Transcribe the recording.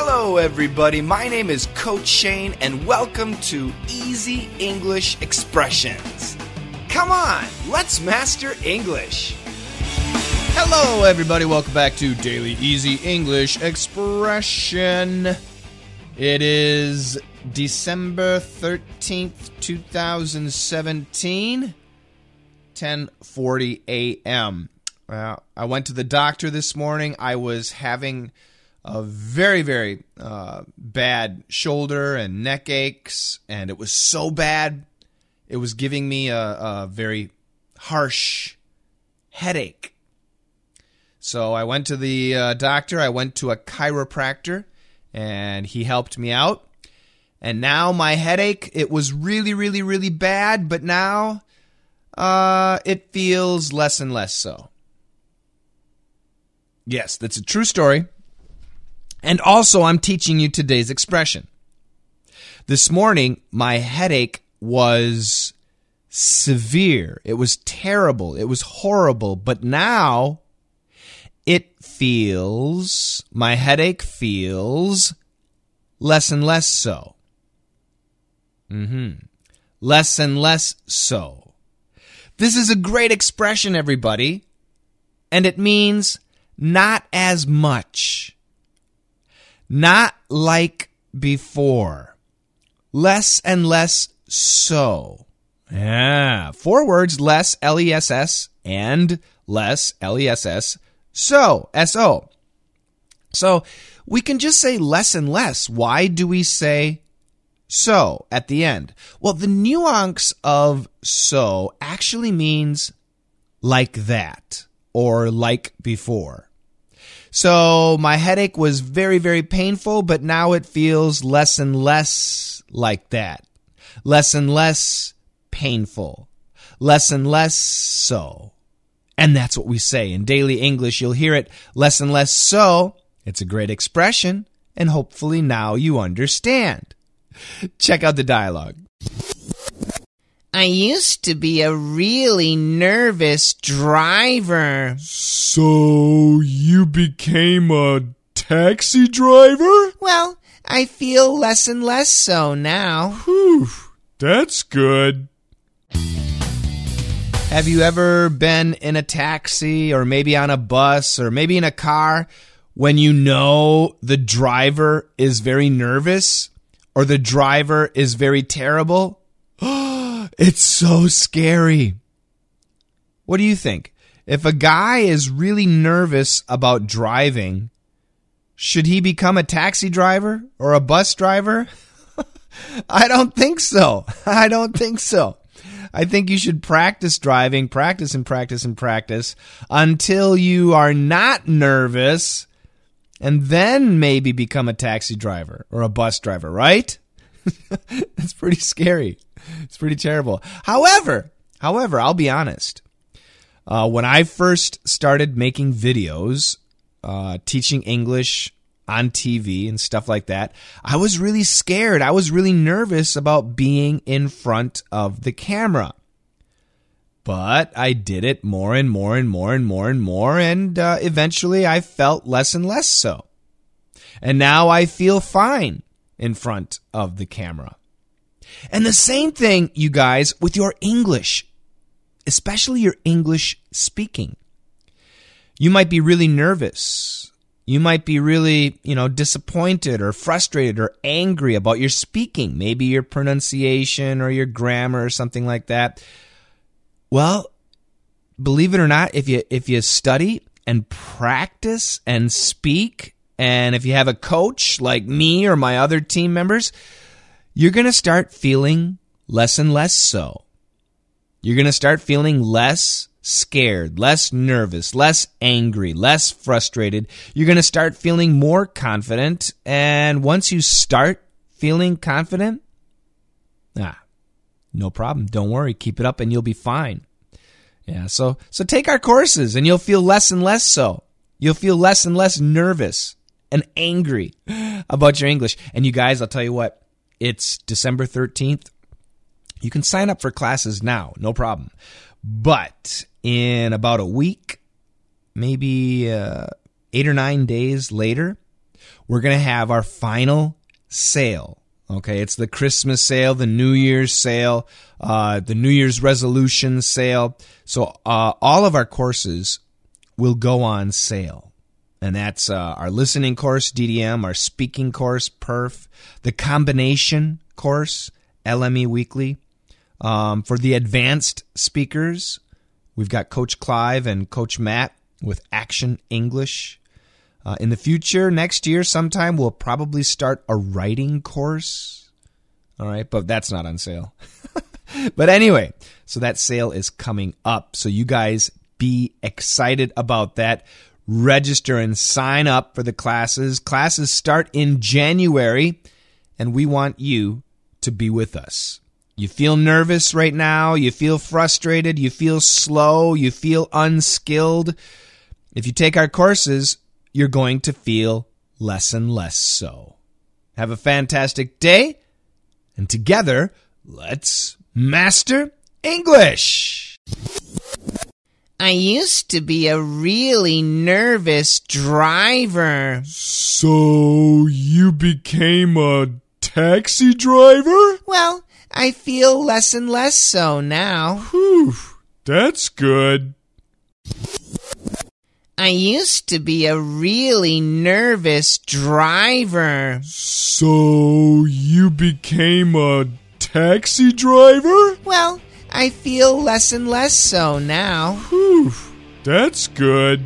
Hello, everybody. My name is Coach Shane, and welcome to Easy English Expressions. Come on, let's master English. Hello, everybody. Welcome back to Daily Easy English Expression. It is December 13th, 2017, 10:40 a.m. Uh, I went to the doctor this morning. I was having a very, very uh, bad shoulder and neck aches, and it was so bad, it was giving me a, a very harsh headache. So I went to the uh, doctor, I went to a chiropractor, and he helped me out. And now my headache, it was really, really, really bad, but now uh, it feels less and less so. Yes, that's a true story. And also, I'm teaching you today's expression. This morning, my headache was severe. It was terrible. It was horrible. But now, it feels, my headache feels less and less so. Mm-hmm. Less and less so. This is a great expression, everybody. And it means not as much. Not like before. Less and less so. Yeah. Four words less, L E S S, and less, L E S S, so, S O. So we can just say less and less. Why do we say so at the end? Well, the nuance of so actually means like that or like before. So my headache was very, very painful, but now it feels less and less like that. Less and less painful. Less and less so. And that's what we say in daily English. You'll hear it less and less so. It's a great expression, and hopefully now you understand. Check out the dialogue. I used to be a really nervous driver. So you became a taxi driver? Well, I feel less and less so now. Whew, that's good. Have you ever been in a taxi or maybe on a bus or maybe in a car when you know the driver is very nervous or the driver is very terrible? It's so scary. What do you think? If a guy is really nervous about driving, should he become a taxi driver or a bus driver? I don't think so. I don't think so. I think you should practice driving, practice and practice and practice until you are not nervous and then maybe become a taxi driver or a bus driver, right? That's pretty scary. It's pretty terrible. However, however, I'll be honest. Uh, when I first started making videos, uh, teaching English on TV and stuff like that, I was really scared. I was really nervous about being in front of the camera. But I did it more and more and more and more and more, and uh, eventually I felt less and less so. And now I feel fine in front of the camera. And the same thing, you guys, with your English, especially your English speaking. You might be really nervous. You might be really, you know, disappointed or frustrated or angry about your speaking, maybe your pronunciation or your grammar or something like that. Well, believe it or not, if you if you study and practice and speak and if you have a coach like me or my other team members, you're going to start feeling less and less so. You're going to start feeling less scared, less nervous, less angry, less frustrated. You're going to start feeling more confident. And once you start feeling confident, ah, no problem. Don't worry. Keep it up and you'll be fine. Yeah. So, so take our courses and you'll feel less and less so. You'll feel less and less nervous and angry about your English. And you guys, I'll tell you what, it's December 13th. You can sign up for classes now, no problem. But in about a week, maybe uh, eight or nine days later, we're going to have our final sale. Okay, it's the Christmas sale, the New Year's sale, uh, the New Year's resolution sale. So uh, all of our courses will go on sale. And that's uh, our listening course, DDM, our speaking course, PERF, the combination course, LME Weekly. Um, for the advanced speakers, we've got Coach Clive and Coach Matt with Action English. Uh, in the future, next year, sometime, we'll probably start a writing course. All right, but that's not on sale. but anyway, so that sale is coming up. So you guys be excited about that. Register and sign up for the classes. Classes start in January, and we want you to be with us. You feel nervous right now, you feel frustrated, you feel slow, you feel unskilled. If you take our courses, you're going to feel less and less so. Have a fantastic day, and together, let's master English. I used to be a really nervous driver. So you became a taxi driver? Well, I feel less and less so now. Whew, that's good. I used to be a really nervous driver. So you became a taxi driver? Well, I feel less and less so now. Whew, that's good.